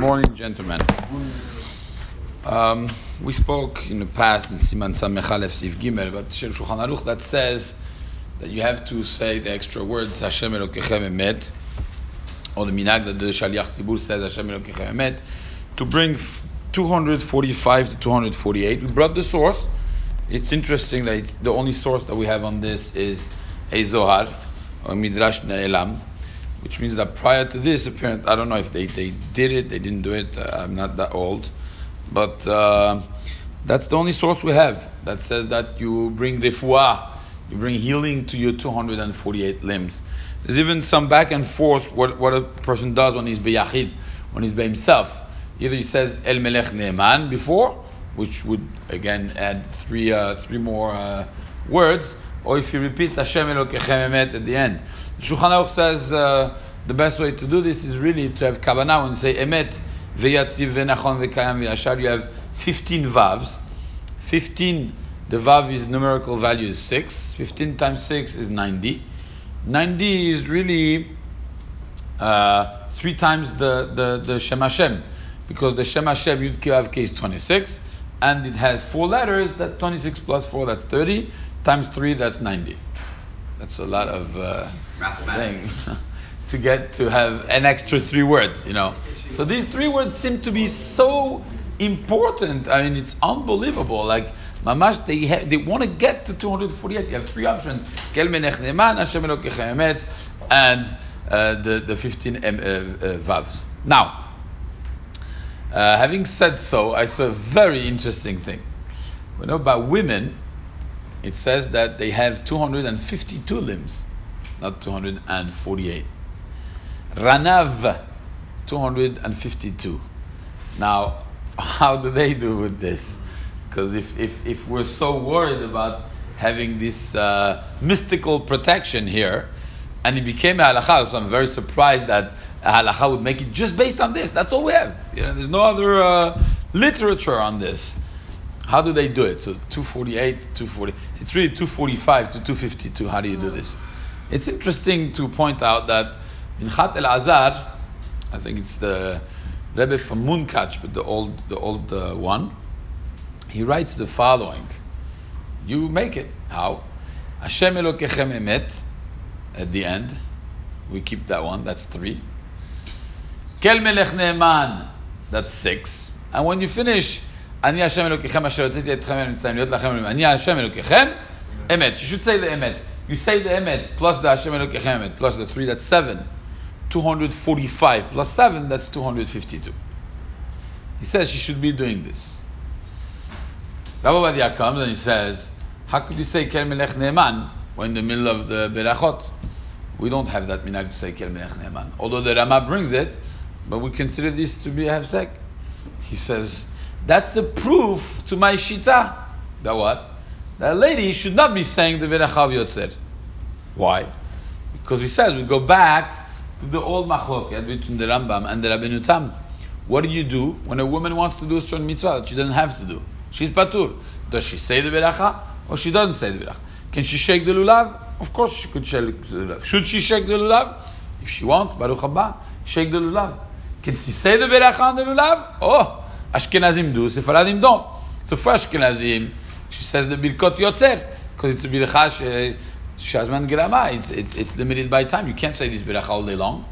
morning, gentlemen. Um, we spoke in the past in Siman Samech Aleph Sif Gimel about Shel Shulchan Aruch that says that you have to say the extra words Hashem Elokechem Emet, or the minhag that the Shaliach Tzibur says Hashem Elokechem Emet, to bring 245 to 248. We brought the source. It's interesting that the only source that we have on this is a Zohar, or Midrash Ne'elam, which means that prior to this, apparently, I don't know if they, they did it, they didn't do it, uh, I'm not that old, but uh, that's the only source we have that says that you bring refuah, you bring healing to your 248 limbs. There's even some back and forth what, what a person does when he's beyachid, when he's by himself. Either he says El Melech Ne'eman before, which would again add three uh, three more uh, words, or if he repeats Hashem Elokechem Emet at the end. Shulchan Aruch says uh, the best way to do this is really to have kavanah you say Emet Veyatziv Venachon Vekayam V'Yashar. You have 15 vavs. 15. The vav is numerical value is six. 15 times six is 90. 90 is really uh, three times the the the Shem Hashem because the Shem Hashem Yud Kivav is 26, and it has four letters. That 26 plus four, that's 30. Times three, that's 90. That's a lot of uh, thing to get to have an extra three words, you know. So these three words seem to be so important. I mean, it's unbelievable. Like Mamash, they have, they want to get to 248. You have three options: Kel Melech Ne'eman, Hashem Emet, and uh, the the 15 um, uh, uh, vavs. Now. Uh, having said so, I saw a very interesting thing. We know about women, it says that they have 252 limbs, not 248. Ranav, 252. Now, how do they do with this? Because if, if, if we're so worried about having this uh, mystical protection here, and it became a halacha, so I'm very surprised that halacha would make it just based on this. That's all we have. You know, there's no other uh, literature on this. How do they do it? So 248, 240. It's really 245 to 252. How do you do this? It's interesting to point out that in Minchat Elazar, I think it's the Rebbe from Munkach, but the old, the old uh, one, he writes the following. You make it. How? Hashem Elokechem Emet, at the end. We keep that one, that's three. Kel Melech Ne'eman, that's six. And when you finish, Ani Hashem Elokechem Asher Yoteti Etchem Mitzrayim Liot Lachem Ani Hashem Elokechem, Emet. You should say the Emet. You say the Emet plus the Hashem Elokechem Emet plus the three, that's seven. 245 plus seven, that's 252. He says she should be doing this. Rabbi Ovadia comes and he says, how could you say Kel Melech Ne'eman when in the middle of the Berachot? We don't have that minhag to say Kel Melech Ne'eman. Although the Rama brings it, but we consider this to be a hefsek. He says, that's the proof to my shita. That what? That lady should not be saying the Verachav Yotzer. Why? Because he says we go back to the old machloket between the Rambam and the Rabbeinu Tam. What do you do when a woman wants to do a certain mitzvah that she doesn't have to do? She's patur. Does she say the beracha or she doesn't say the beracha? Can she shake the lulav? Of course she could shake the lulav. Should she shake the lulav? If she wants, Baruch haba, shake the lulav. Can she say the beracha on the lulav? Oh, Ashkenazim do, Sephardim don't. So for Ashkenazim, she says the birkot yotzer because it's a beracha shazman grama. It's, it's it's limited by time. You can't say this beracha all day long.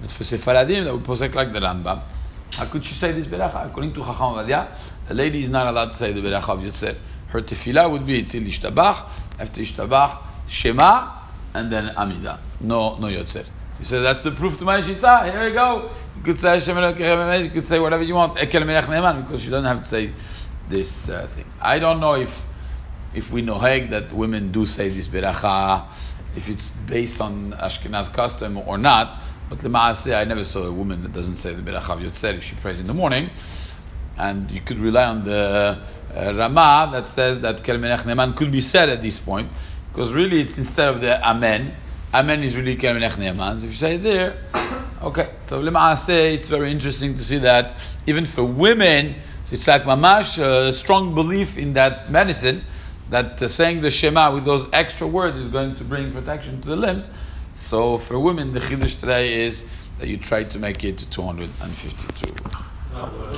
But for Sephardim, that would posek like the Rambam. How could she say this beracha? According to Chacham Ovadia, a lady is not allowed to say the beracha of yotzer. Her tefillah would be till ishtabach. After ishtabach, shema, and then amida. No, no yotzer. He says that's the proof to my shita. Here we go. You could say Hashem You could say whatever you want. Ekel melech ne'eman because you don't have to say this uh, thing. I don't know if if we know that women do say this beracha, if it's based on Ashkenaz custom or not. But lemaaseh, I never saw a woman that doesn't say the beracha of yotzer if she prays in the morning. And you could rely on the uh, Rama that says that kel melech ne'eman could be said at this point because really it's instead of the amen. Amen is really kel melech ne'eman. If you say there, okay. So lemaaseh, it's very interesting to see that even for women, it's like mamash a strong belief in that medicine that uh, saying the Shema with those extra words is going to bring protection to the limbs. So for women, the chiddush today is that you try to make it to 252.